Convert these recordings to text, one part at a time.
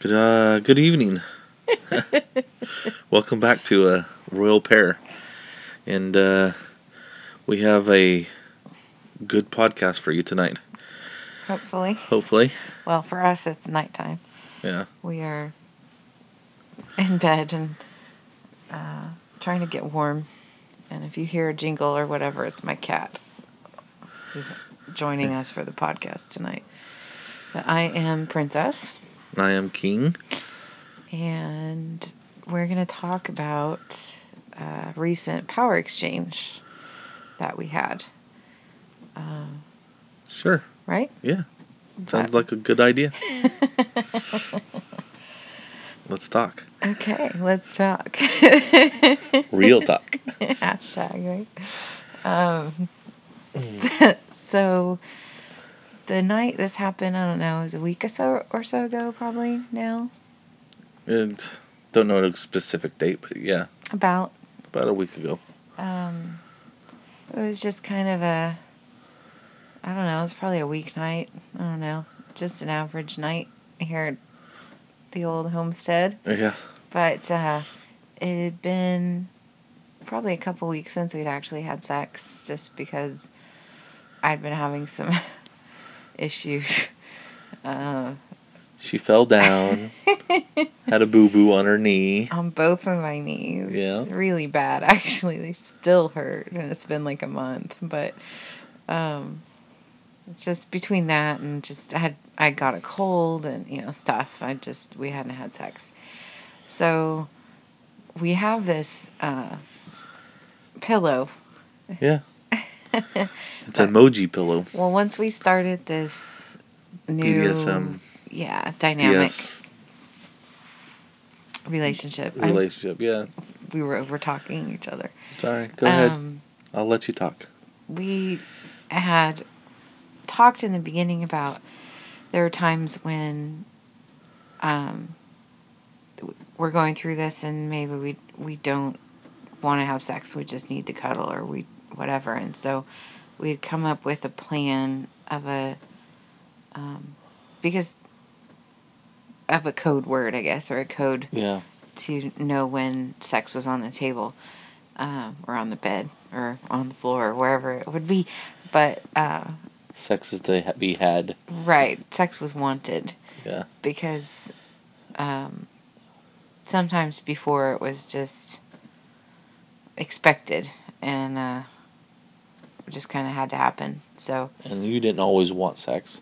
Good, uh, good evening. Welcome back to a royal pair, and uh, we have a good podcast for you tonight. Hopefully. Hopefully, Well, for us, it's nighttime. yeah. We are in bed and uh, trying to get warm. And if you hear a jingle or whatever, it's my cat. He's joining us for the podcast tonight. But I am Princess, I am King. and we're going to talk about uh, recent power exchange that we had, Sure. right? Yeah. Sounds But- like a good idea. Let's talk. Okay, let's talk. Real talk. Hashtag, right? Um, so, the night this happened, I don't know, it was a week or so, or so ago, probably now. And don't know a specific date, but yeah, About. about a week ago. Um, it was just kind of a, I don't know, it was probably a weeknight. I don't know, just an average night here at the old homestead. Yeah. But uh, it had been probably a couple weeks since we'd actually had sex, just because I'd been having some issues. Uh, She fell down, had a boo boo on her knee. on both of my knees. Yeah. Really bad, actually. They still hurt, and it's been like a month. But um, just between that and just I had I got a cold and you know stuff. I just we hadn't had sex, so we have this uh, pillow. Yeah. It's an emoji pillow. Well, once we started this new BDSM. yeah dynamic relationship, Relationship. Yeah. we were over talking each other. Sorry. Go ahead. Um, I'll let you talk. we had talked in the beginning about there are times when um, we're going through this and maybe we we don't want to have sex we just need to cuddle or we whatever and so we'd come up with a plan of a um, because of a code word i guess or a code Yeah. to know when sex was on the table um, or on the bed or on the floor or wherever it would be. But, uh, Sex is to be had. right, sex was wanted Yeah. because um, sometimes before it was just expected and uh, it just kind of had to happen. So, And you didn't always want sex,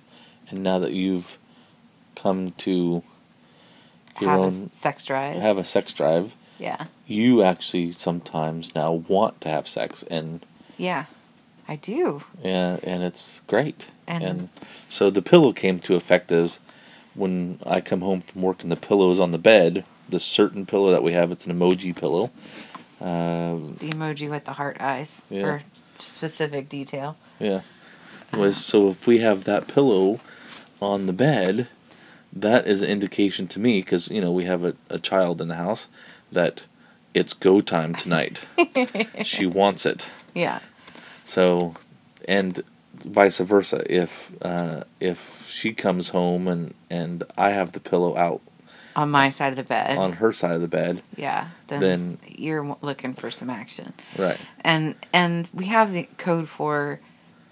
and now that you've come to your have a own sex drive. have a sex drive, yeah. you actually sometimes now want to have sex, and Yeah. I do. yeah, and it's great. And- and so the pillow came to effect as when I come home from work and the pillow is on the bed. The certain pillow that we have, it's an emoji pillow. Um, The emoji with the heart eyes Yeah. for specific detail. Yeah. Was so if we have that pillow on the bed, that is an indication to me because you know we have a, a child in the house that it's go time tonight. she wants it. Yeah. So, and vice versa. If uh, if she comes home and and I have the pillow out On my side of the bed. on her side of the bed, Yeah, then, Then- you're looking for some action. right? And and we have the code for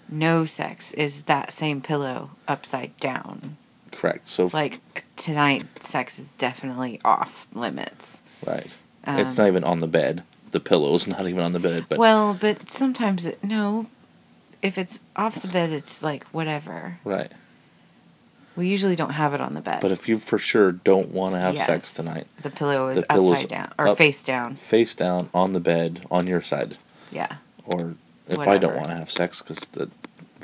no sex is that same pillow upside down. Correct. So Like tonight sex is definitely off limits. right. Um, it's not even on the bed. The pillow's not even on the bed, but well, but sometimes it no if it's off the bed it's like whatever. right. We usually don't have it on the bed. But if you for sure don't want to have Yes. sex tonight, the pillow is the upside down or up. face down. face down on the bed on your side, Yeah. or if I don't want to have sex because that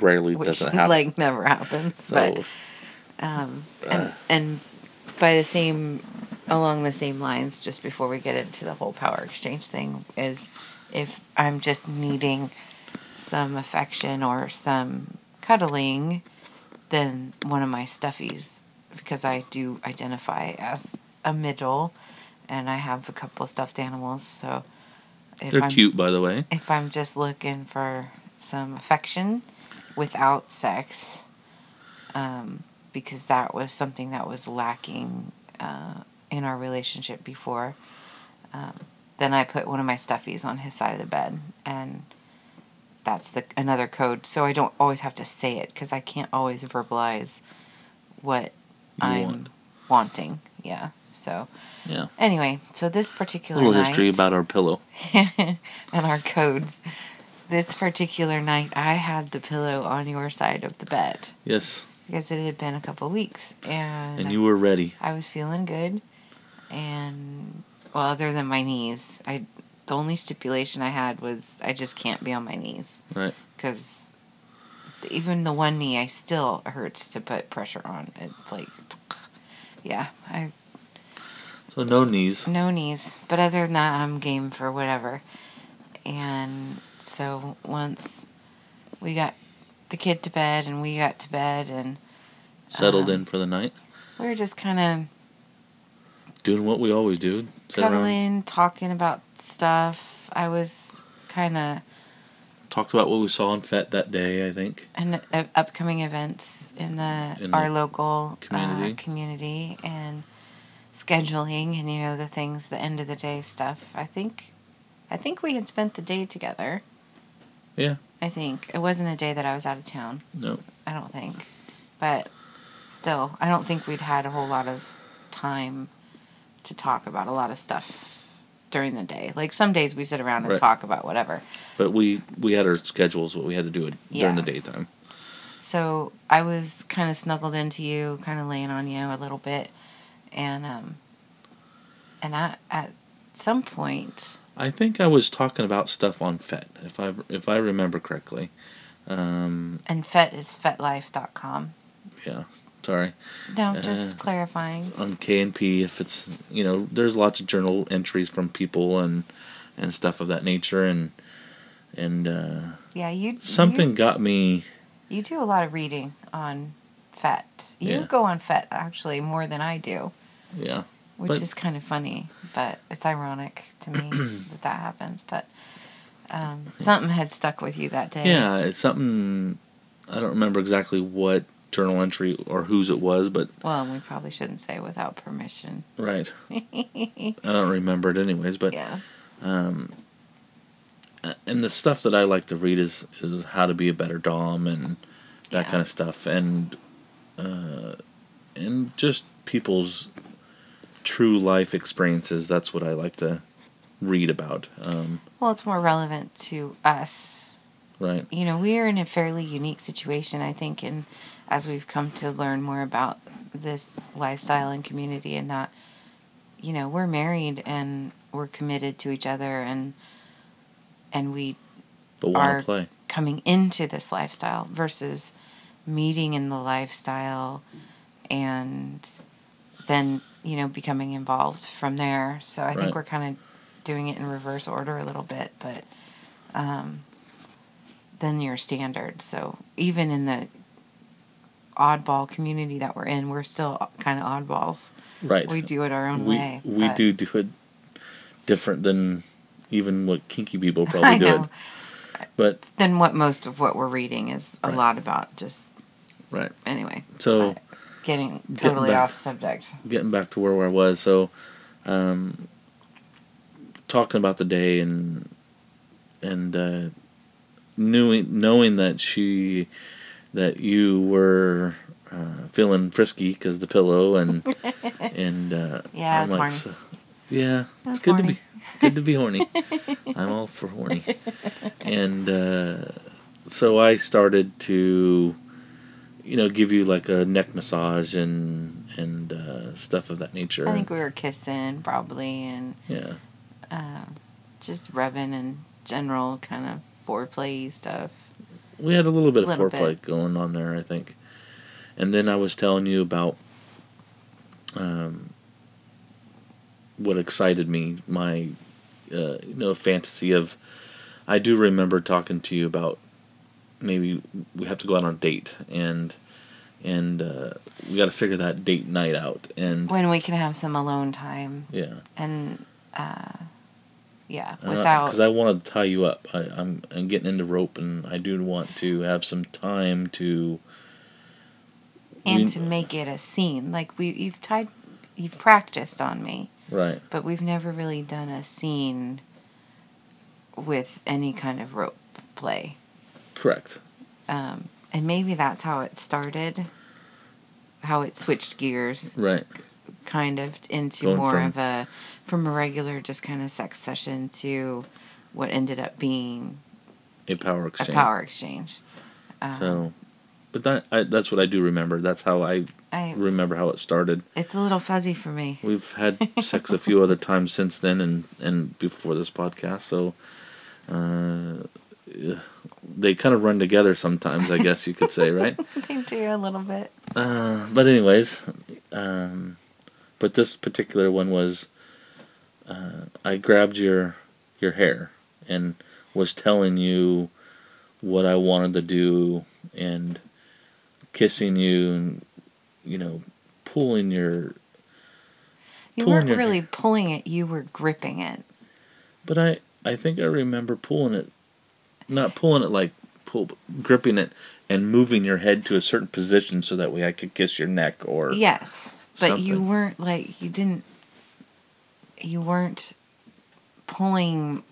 rarely Which doesn't happen. like never happens. but so Um, and, and by the same, along the same lines, just before we get into the whole power exchange thing, is if I'm just needing some affection or some cuddling, then one of my stuffies, because I do identify as a middle, and I have a couple stuffed animals, so if they're I'm, cute, by the way. if I'm just looking for some affection without sex, um, because that was something that was lacking uh, in our relationship before. Um, then I put one of my stuffies on his side of the bed, and that's the another code. So I don't always have to say it because I can't always verbalize what You I'm want. wanting. Yeah. So Yeah. anyway, so this A particular little night, history about our pillow. and our codes. This particular night, I had the pillow on your side of the bed Yes. because it had been a couple weeks, and, And you were ready. I was feeling good. And well, other than my knees, I the only stipulation I had was I just can't be on my knees Right. because even the one knee, I still hurts to put pressure on. It's like, yeah, I So no knees. no knees. But other than that, I'm game for whatever. And so once we got the kid to bed and we got to bed and Settled Um, in for the night. we were just kind of Doing what we always do. Cuddling, talking about stuff. I was kind of talked about what we saw on FET that day, I think. and uh, upcoming events in the In our the local community. Uh, community and scheduling and you know the things the end of the day stuff. I think I think we had spent the day together. Yeah. I think it wasn't a day that I was out of town. No. I don't think, but still, I don't think we'd had a whole lot of time to talk about a lot of stuff during the day. Like some days we sit around and Right. talk about whatever. But we we had our schedules, what we had to do during the daytime. So I was kind of snuggled into you, kind of laying on you a little bit, and um, and I at some point, I think I was talking about stuff on FET, if I if I remember correctly. Um, and FET is FetLife.com. yeah. Sorry. No, Uh, just clarifying. On K and P, if it's you know, there's lots of journal entries from people and and stuff of that nature, and and uh, Yeah, you something You, got me. you do a lot of reading on FET. You Yeah. go on FET actually more than I do. Yeah. which But- is kind of funny, but it's ironic to me that that happens. But um, something had stuck with you that day. Yeah, it's something. I don't remember exactly what journal entry or whose it was, but Well, we probably shouldn't say without permission. right. I don't remember it anyways, but yeah. um, and the stuff that I like to read is is how to be a better dom and that Yeah. kind of stuff, and uh, and just people's true life experiences. That's what I like to read about. Um, Well, it's more relevant to us. right. You know, we are in a fairly unique situation, I think, and as we've come to learn more about this lifestyle and community, and that, you know, we're married and we're committed to each other, and and we Are- play. coming into this lifestyle versus meeting in the lifestyle and then you know becoming involved from there so i Right. think we're kind of doing it in reverse order a little bit but um, than your standard so even in the oddball community that we're in we're still kind of oddballs Right. we do it our own we way we but- do do it different than even what kinky people probably do know. it. But then what most of what we're reading is a Right. lot about just right. anyway So getting Getting totally back- off subject getting back to where I was, so um, talking about the day and and uh, knowing knowing that she that you were uh, feeling frisky because the pillow and and uh, Yeah, I'm it's like, horny. so- yeah, it's good horny. to be good to be horny. I'm all for horny, and uh, so I started to, you know, give you like a neck massage and and uh, stuff of that nature. I think we were kissing probably and yeah, uh, just rubbing and general kind of foreplay stuff. We had a little bit of Little foreplay bit. going on there, I think. And then I was telling you about um, what excited me, my uh, you know fantasy of. I do remember talking to you about maybe we have to go out on a date and and uh, we got to figure that date night out and When we can have some alone time yeah and uh, yeah, without because I want to tie you up. I, I'm I'm getting into rope and I do want to have some time to and we- to make it a scene. Like we you've tied you've practiced on me, Right. but we've never really done a scene with any kind of rope play. Correct. Um, and maybe that's how it started, how it switched gears, Right. kind of into Going more from- of a from a regular just kind of sex session to what ended up being A power exchange. a power exchange. Um, So, but that I, that's what I do remember. That's how I I, remember how it started. it's a little fuzzy for me. We've had sex a few other times since then, and and before this podcast. So, uh, they kind of run together sometimes. I guess you could say, right? they do a little bit. Uh, but anyways, um, but this particular one was, uh, I grabbed your your hair and was telling you what I wanted to do and kissing you and you know pulling your You Pulling weren't your really pulling it; you were gripping it. but I I think I remember pulling it not pulling it like pull gripping it and moving your head to a certain position so that way I could kiss your neck or Yes, but you weren't like you didn't. You weren't pulling,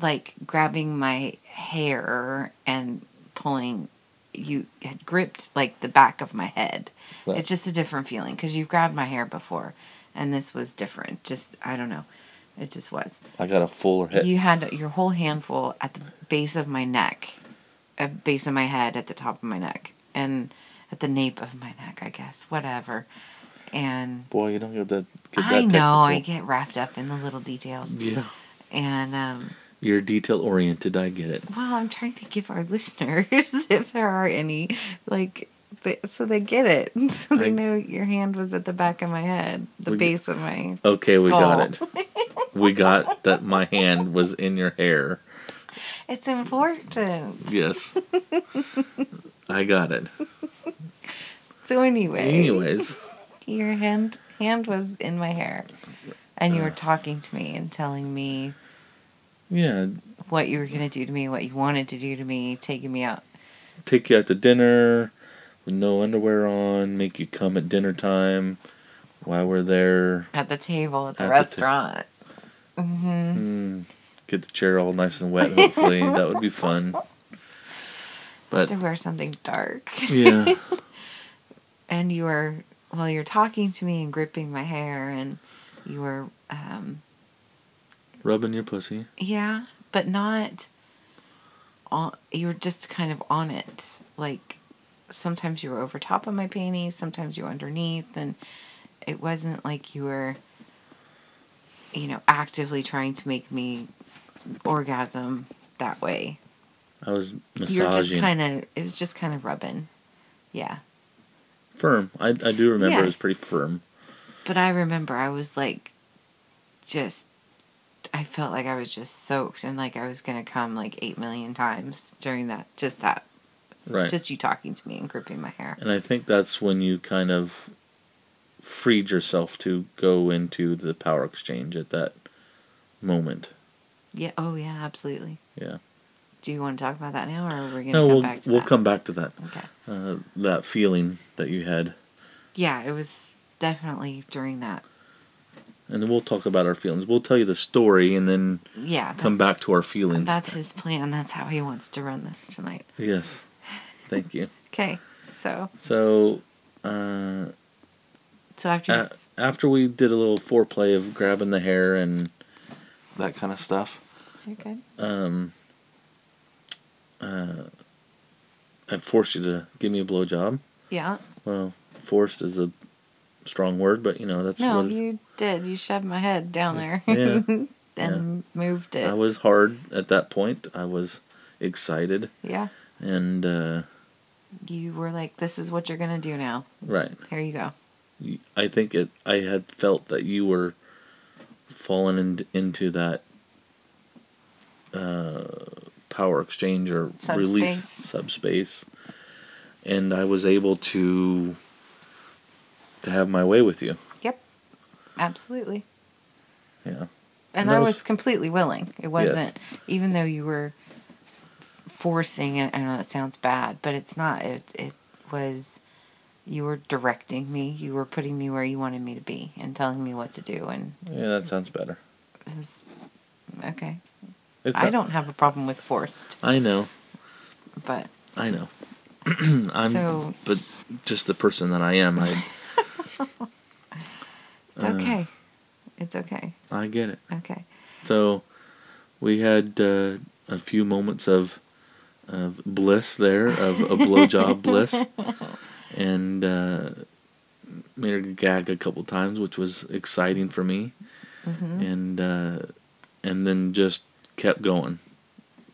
like grabbing my hair and pulling. You had gripped like the back of my head. Right. It's just a different feeling because you've grabbed my hair before, and this was different. Just I don't know, it just was. I got a fuller head. You had your whole handful at the base of my neck, at base of my head, at the top of my neck, and at the nape of my neck, I guess. Whatever. And Boy, you don't get that. Get that I know I get wrapped up in the little details. Yeah, And um, you're detail oriented. I get it. well, I'm trying to give our listeners, if there are any, like, so they get it, so they I- know your hand was at the back of my head, the We- base of my. Okay, we got it. We got that. My hand was in your hair. It's important. Yes, I got it. So anyway. Anyways, your hand hand was in my hair. And you were talking to me and telling me yeah, what you were going to do to me what you wanted to do to me taking me out. Take you out to dinner with no underwear on, make you come at dinner time while we're there. at the table at the At the ta- restaurant. Hmm. Mm, get the chair all nice and wet. Hopefully, that would be fun. But to wear something dark. Yeah, and you were well you're talking to me and gripping my hair and you were um rubbing your pussy. yeah but not on you were just kind of on it like sometimes you were over top of my panties sometimes you were underneath and it wasn't like you were you know actively trying to make me orgasm that way I was massaging. you're just kind of it was just kind of rubbing yeah firm. I I do remember it was pretty firm. but i remember i was like just i felt like i was just soaked and like i was gonna come like eight million times during that just that Right. just you talking to me and gripping my hair And I think that's when you kind of freed yourself to go into the power exchange at that moment. yeah oh yeah absolutely Yeah. Do you want to talk about that now or are we gonna No, come we'll back to we'll that come back to that. okay Uh, that feeling that you had, yeah it was definitely during that and then we'll talk about our feelings. We'll tell you the story, and then yeah come back to our feelings. that's his plan that's how he wants to run this tonight yes. Thank you. okay so So, uh, so after a- after we did a little foreplay of grabbing the hair and that kind of stuff, you're good um, uh, I forced you to give me a blowjob. yeah Well, forced is a strong word, but you know that's no what you did you shoved my head down there Yeah. and moved it I was hard at that point. I was excited, yeah and uh, you were like this is what you're gonna do now right. here you go I think it. I had felt that you were falling in, into that uh, power exchange or release Subspace. subspace, and I was able to to have my way with you. Yep. Absolutely Yeah. and And I was, was- completely willing. It wasn't, even though you were forcing it. I know that sounds bad, but it's not. It it was you were directing me. You were putting me where you wanted me to be and telling me what to do. And Yeah, that sounds better. it was okay. It's I don't have a problem with forced, I know. but I know. I'm So- but just the person that I am, I it's Uh. okay. It's okay. I get it. Okay. So we had uh, a few moments of of bliss there, of a blowjob bliss, and uh, made her gag a couple times, which was exciting for me, hmm and uh, and then just kept going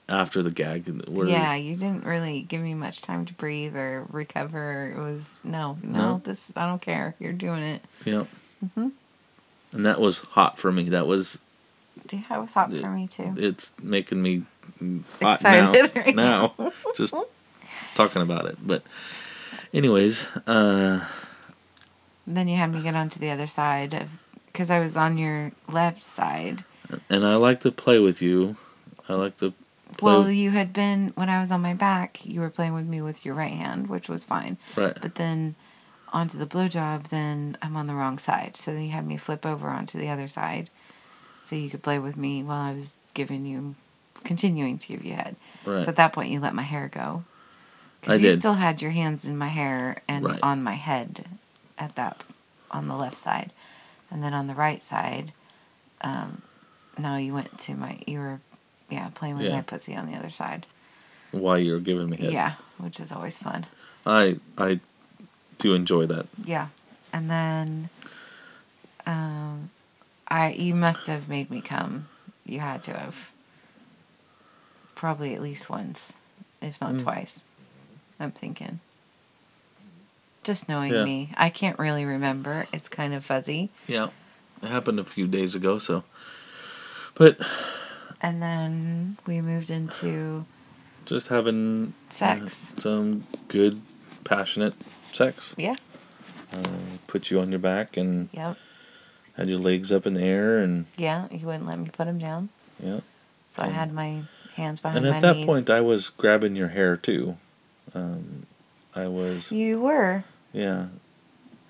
after the gag. Where, Yeah, you didn't really give me much time to breathe or recover. It was no, no. No? This I don't care. You're doing it. yeah. Mhm. And that was hot for me. That was Yeah, it was hot It- for me too. it's making me hot Excited now. right now, just talking about it. But, anyways, uh, Then you had me get onto the other side of because I was on your left side. And I like to play with you. I like to play. Well, with- you had been when I was on my back. You were playing with me with your right hand, which was fine. right. But then onto the blowjob, then I'm on the wrong side. So then you had me flip over onto the other side, so you could play with me while I was giving you, continuing to give you head. Right. So at that point, you let my hair go. I Because you did. still had your hands in my hair and Right. on my head at that, on the left side. And then on the right side, um, no, you went to my, you were, yeah, playing with Yeah. my pussy on the other side. Why you're giving me head. Yeah, which is always fun. I I do enjoy that. Yeah. And then, um, I, you must have made me come. You had to have. Probably at least once, if not Mm. twice. I'm thinking. Just knowing Yeah. me, I can't really remember. It's kind of fuzzy. Yeah. It happened a few days ago, so. But And then we moved into just having sex. uh, some good, passionate sex. Yeah. Uh, put you on your back and Yep. had your legs up in the air and Yeah. You wouldn't let me put him down. yeah. So I had my hands behind And at that knees. point, I was grabbing your hair too. Um, I was you were. yeah,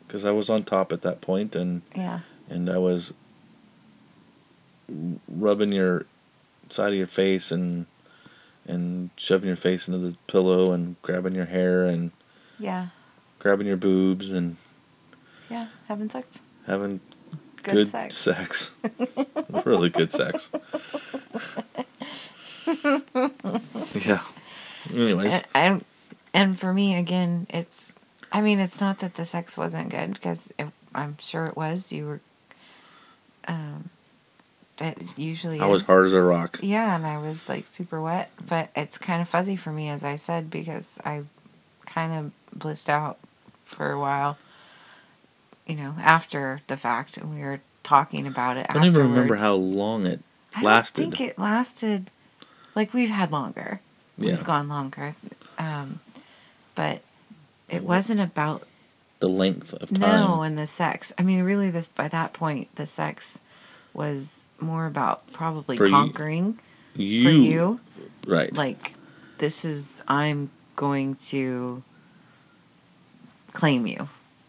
because I was on top at that point, and Yeah. and I was rubbing your side of your face and and shoving your face into the pillow and grabbing your hair and Yeah. grabbing your boobs and Yeah. Having sex. having Good, good, sex. sex. really good sex. yeah. Anyways, and, and and for me again it's i mean it's not that the sex wasn't good because i'm sure it was you were um it usually I was is. hard as a rock. yeah and i was like super wet but it's kind of fuzzy for me as i said because i kind of blissed out for a while you know after the fact and we were talking about it I don't even remember how long it lasted. don't think it lasted. Like we've had longer. Yeah. We've gone longer. Um, but it wasn't about the length of time. no and the sex. I mean, really, this by that point, the sex was more about probably For conquering you, for you. right? Like, this is I'm going to claim you,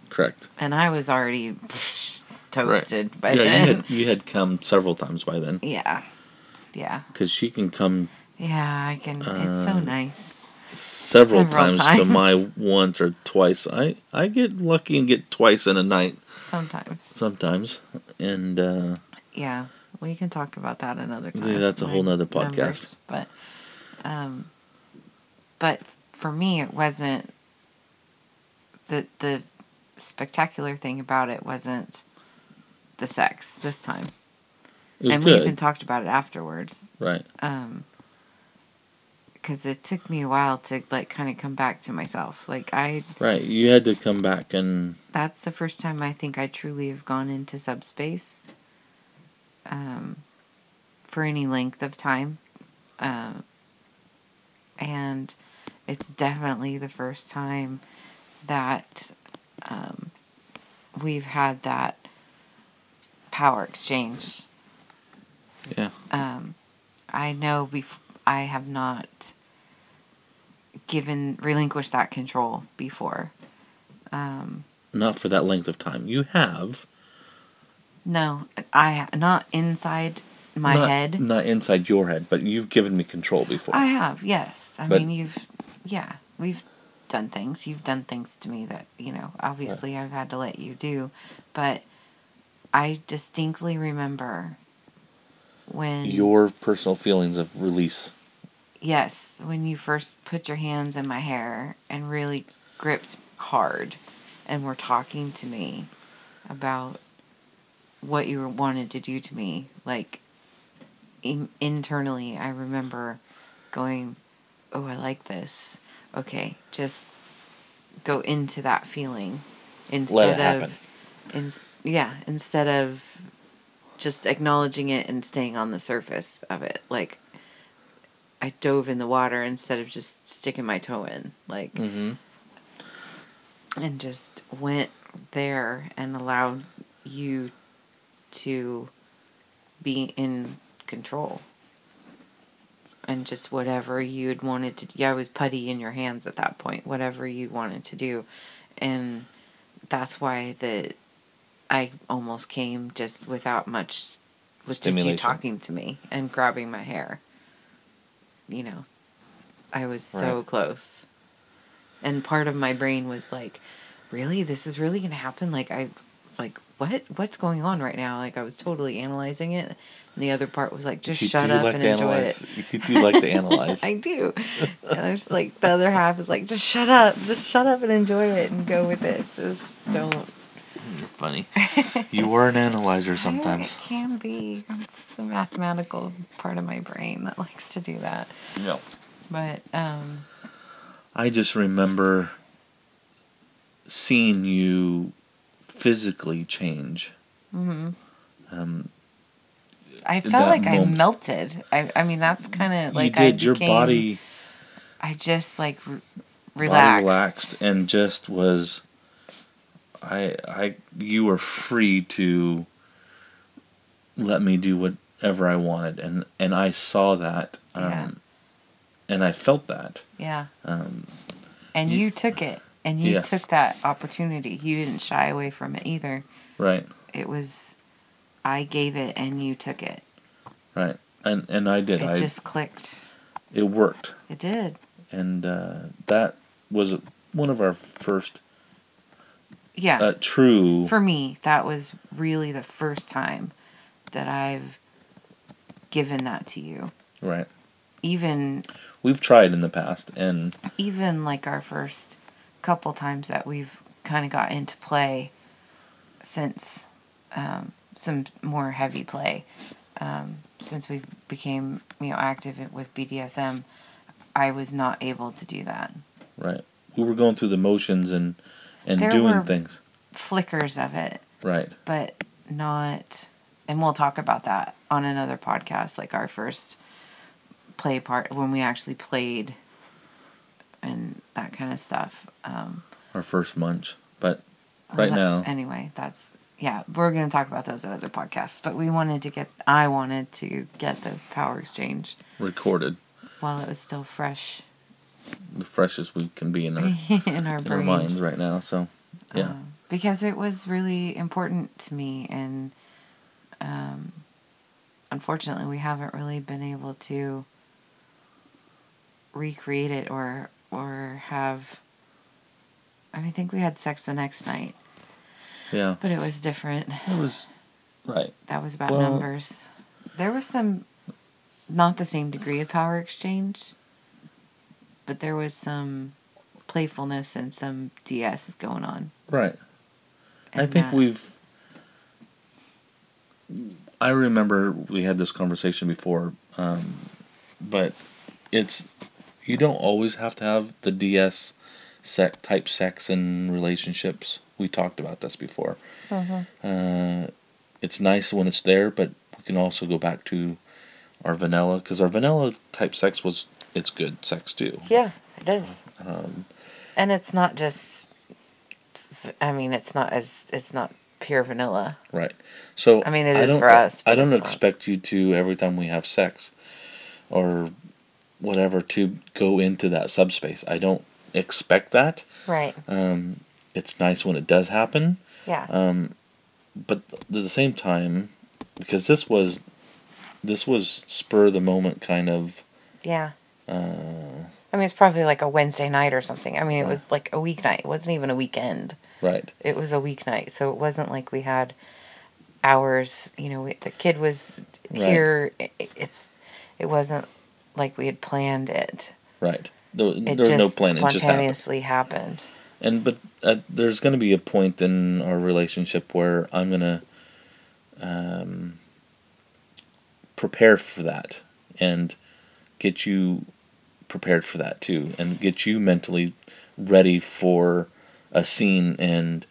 Correct. and I was already toasted by yeah, then. you had you had come several times by then yeah, yeah, because she can come yeah. I can. it's so Um, nice. several, Several times, to my once or twice. I I get lucky and get twice in a night Sometimes. sometimes, and uh, Yeah, we can talk about that another Yeah, time. that's a whole nother podcast. But, um, but for me, it wasn't the the spectacular thing about it wasn't the sex this time, and we good. even talked about it afterwards. right. Um, because it took me a while to like kind of come back to myself. Like I, Right. You had to come back and that's the first time I think I truly have gone into subspace um, for any length of time. Um, and it's definitely the first time that um, we've had that power exchange. yeah. Um, I know bef- I have not given relinquished that control before. Um, Not for that length of time. You have. No, I not inside my not, head. Not inside your head, but you've given me control before. I have, yes. I But- mean, you've, yeah, we've done things. You've done things to me that, you know, obviously I've had to let you do. But I distinctly remember when. your personal feelings of release. Yes, when you first put your hands in my hair and really gripped hard and were talking to me about what you wanted to do to me. Like, in, internally, I remember going, Oh, I like this. Okay, just go into that feeling instead of. ins- yeah, instead of just acknowledging it and staying on the surface of it. Like, I dove in the water instead of just sticking my toe in. Like, Mm-hmm. and just went there and allowed you to be in control. And just whatever you'd wanted to yeah, I was putty in your hands at that point, whatever you wanted to do. And that's why the I almost came just without much was just you talking to me and grabbing my hair. You know. I was so Right. close. And part of my brain was like, really? This is really to happen? Like, I, like, what? What's going on right now? Like, I was totally analyzing it. And the other part was like, just You shut do up like and to enjoy analyze. it. You do like to analyze. I do. and I was like, the other half is like, just shut up. Just shut up and enjoy it and go with it. Just don't. You're funny. You are an analyzer sometimes. It can be. It's the mathematical part of my brain that likes to do that. No. But, um, I just remember seeing you physically change. mhm. Um, I felt like I melted. I, I mean, that's kind of like you did. I Your body, I just like re- relaxed. relaxed and just was. I I you were free to let me do whatever I wanted, and and I saw that, um, Yeah. and I felt that. Yeah, Um, and You- you, took it, and you Yeah. took that opportunity. You didn't shy away from it either. right, It was, I gave it, and you took it. right, and and I did. It I just clicked. it worked. It did. and uh, that was one of our first Yeah. uh, true For me, that was really the first time that I've given that to you. right Even we've tried in the past and even like our first couple times that we've kind of got into play since um, some more heavy play um, since we became you know active with BDSM I was not able to do that. Right. We were going through the motions and and There doing things. flickers of it. Right. But not and we'll talk about that on another podcast like our first play part when we actually played that kind of stuff um, our first munch but Well, right that- now Anyway, that's yeah. We're gonna talk about those at other podcasts, but we wanted to get. I wanted to get this power exchange recorded while it was still fresh the freshest we can be in our, in our in brains. our minds right now so yeah Um, because it was really important to me, and um, unfortunately, we haven't really been able to recreate it or or have. I mean, I think we had sex the next night, yeah but it was different. it was right That was about Well- numbers. There was some, not the same degree of power exchange, but there was some playfulness and some DS going on. right I think that- we've. I remember we had this conversation before, um, but it's you don't always have to have the DS sec type sex in relationships. We talked about this before. Uh, it's nice when it's there, but we can also go back to our vanilla because our vanilla type sex was it's good sex too. Yeah, it is. Um, And it's not just. I mean, it's not as it's not pure vanilla. Right. So I mean, it I is for us, I don't it's not. expect you to every time we have sex, or whatever, to go into that subspace. I don't expect that. Right. Um, it's nice when it does happen. Yeah. Um, but at the same time, because this was, this was spur of the moment kind of. yeah. Uh, I mean, it's probably like a Wednesday night or something. I mean, it Right. was like a weeknight. It wasn't even a weekend. right. It was a weeknight, so it wasn't like we had hours. You know, we, the kid was Right. here. It, it's. It wasn't like we had planned it. Right. There, It there was no plan. It just happened. spontaneously happened. And but uh, there's going to be a point in our relationship where I'm going to um, prepare for that and get you prepared for that too, and get you mentally ready for a scene and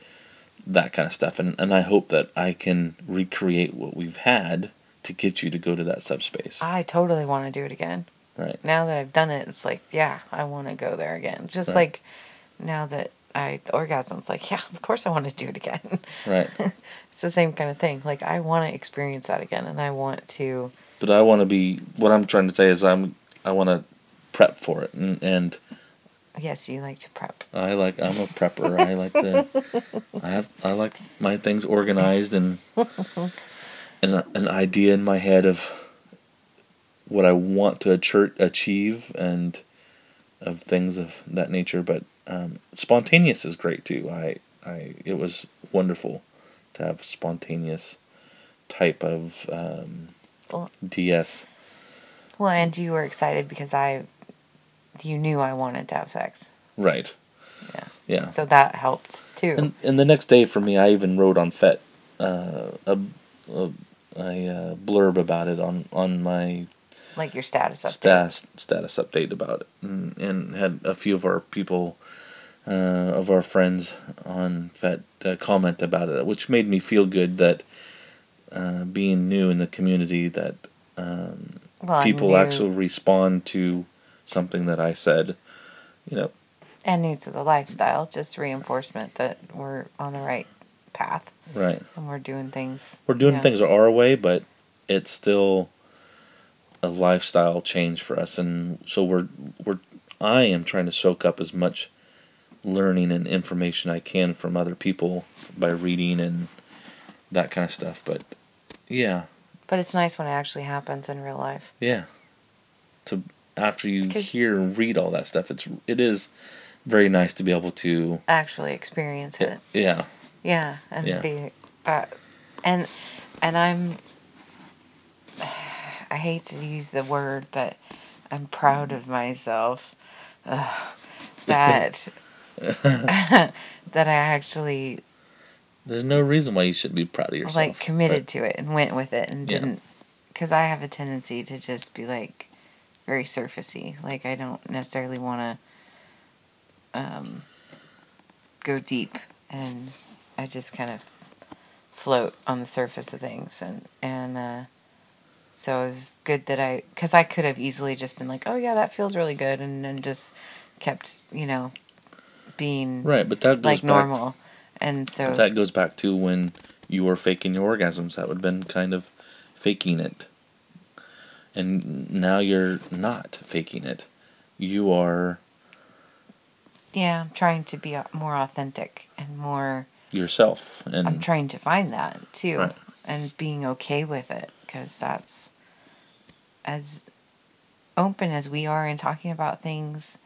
that kind of stuff. And and I hope that I can recreate what we've had to get you to go to that subspace. I totally want to do it again. Right. Now that I've done it, it's like, yeah, I want to go there again. Just Right. like now that I orgasm, it's like, yeah, of course I want to do it again. Right. it's the same kind of thing. Like I want to experience that again, and I want to. but I want to be. What I'm trying to say is I'm. I want to prep for it, and and Yes, you like to prep. I like. I'm a prepper. I like to. I have. I like my things organized and and an idea in my head of what I want to achieve, and of things of that nature. But um, spontaneous is great too. I. I. It was wonderful to have spontaneous type of um, Well- DS. Well, and you were excited because I, you knew I wanted to have sex, Right. Yeah. Yeah. so that helped too. And, and the next day for me, I even wrote on FET uh, a, a, a uh, blurb about it on, on my like your status update. status, status update about it. And, and had a few of our people, uh, of our friends on FET uh, comment about it, which made me feel good that uh, being new in the community that um, well, people actually respond to something that I said. You know, and new to the lifestyle, just reinforcement that we're on the right path right. and we're doing things. We're doing yeah. things our way, but it's still a lifestyle change for us, and so we're we're. I am trying to soak up as much learning and information I can from other people by reading and that kind of stuff. But yeah, But it's nice when it actually happens in real life. yeah. To after you hear and read all that stuff, it's it is very nice to be able to Actually experience it. yeah Yeah, and Yeah. be that, and and I'm. I hate to use the word, but I'm proud of myself. Ugh, that that I actually There's no reason why you should be proud of yourself. like committed but- to it and went with it and Yeah. didn't, because I have a tendency to just be like very surfacey. Like I don't necessarily want to um, go deep, and I just kind of float on the surface of things, and and uh, so it was good that I, because I could have easily just been like, oh yeah, that feels really good, and then just kept you know being right, but that goes like normal, and so But that goes back to when you were faking your orgasms. That would have been kind of faking it. And now you're not faking it. You are Yeah, I'm trying to be uh, more authentic and more. yourself. And I'm trying to find that too, Right. and being okay with it because that's as open as we are in talking about things.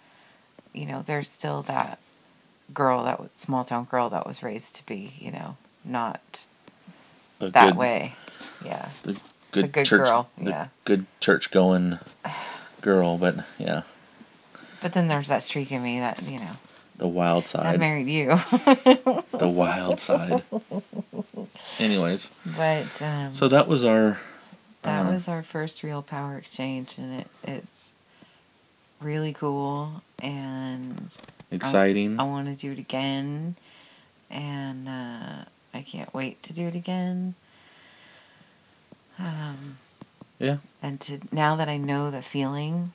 You know, there's still that girl, that small town girl that was raised to be, you know, not that good, way. Yeah, good, The good church, girl, the yeah. good church going girl. But yeah, but then there's that streak in me that you know the wild side. I married you, the wild side. Anyways, but um, so that was our. That uh, was our first real power exchange, and it it's really cool, and exciting. I want to do it again, and uh, I can't wait to do it again. Um, Yeah. And to now that I know the feeling,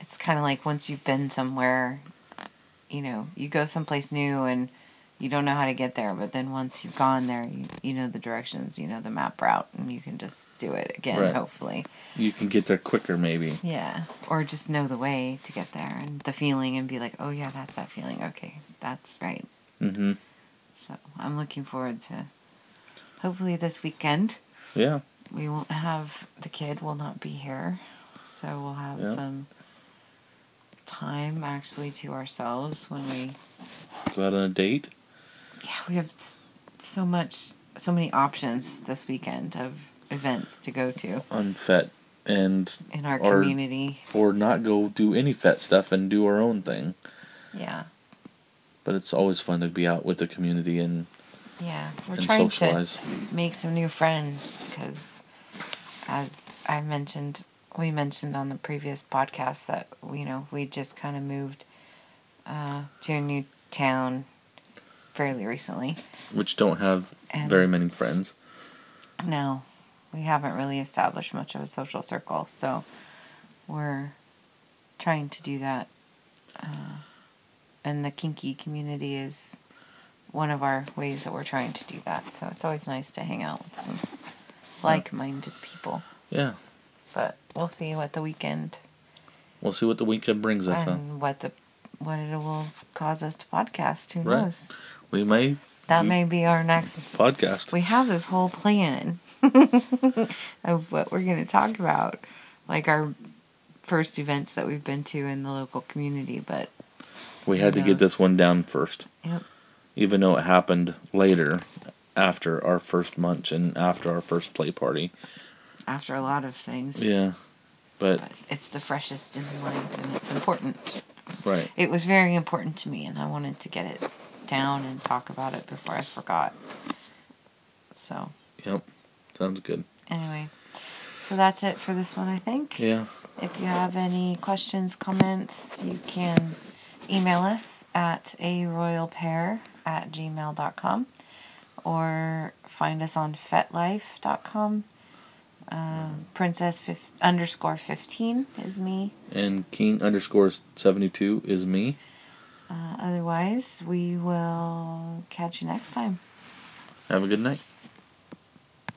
it's kind of like once you've been somewhere, you know, you go someplace new and you don't know how to get there, but then once you've gone there, you, you know the directions, you know the map route, and you can just do it again, Right. hopefully. You can get there quicker, maybe. Yeah. Or just know the way to get there and the feeling and be like, oh, yeah, that's that feeling. Okay, that's right. Mm-hmm. So I'm looking forward to hopefully this weekend. Yeah. We won't have the kid will not be here. So we'll have Yeah. some time actually to ourselves when we Go out on a date. Yeah, we have so much so many options this weekend of events to go to on FET and in our Or- community. or not go do any FET stuff and do our own thing. Yeah. But it's always fun to be out with the community and, Yeah. We're and trying socialize. to make some new friends because as I mentioned we mentioned on the previous podcast that you know we just kind of moved uh, to a new town fairly recently. Which don't have And- very many friends. No, we haven't really established much of a social circle, so we're trying to do that. Uh, and the kinky community is one of our ways that we're trying to do that. So it's always nice to hang out with some like-minded people. Yeah. But we'll see what the weekend We'll see what the weekend brings us. Huh? and what the what it will cause us to podcast. Who Right. knows? We may That may be our next podcast. we have this whole plan of what we're going to talk about like our first events that we've been to in the local community but We had to get this one down first. Yep. Even though it happened later after our first munch and after our first play party. after a lot of things Yeah. But but it's the freshest in the mind and it's important right. it was very important to me and i wanted to get it down and talk about it before i forgot so Yep. Sounds good. anyway so that's it for this one i think Yeah. If you have any questions, comments, you can email us at a royal pair at gmail.com or find us on fetlife.com. Um, princess fif- underscore 15 is me. And King underscore seventy two is me. Uh, otherwise, we will catch you next time. Have a good night.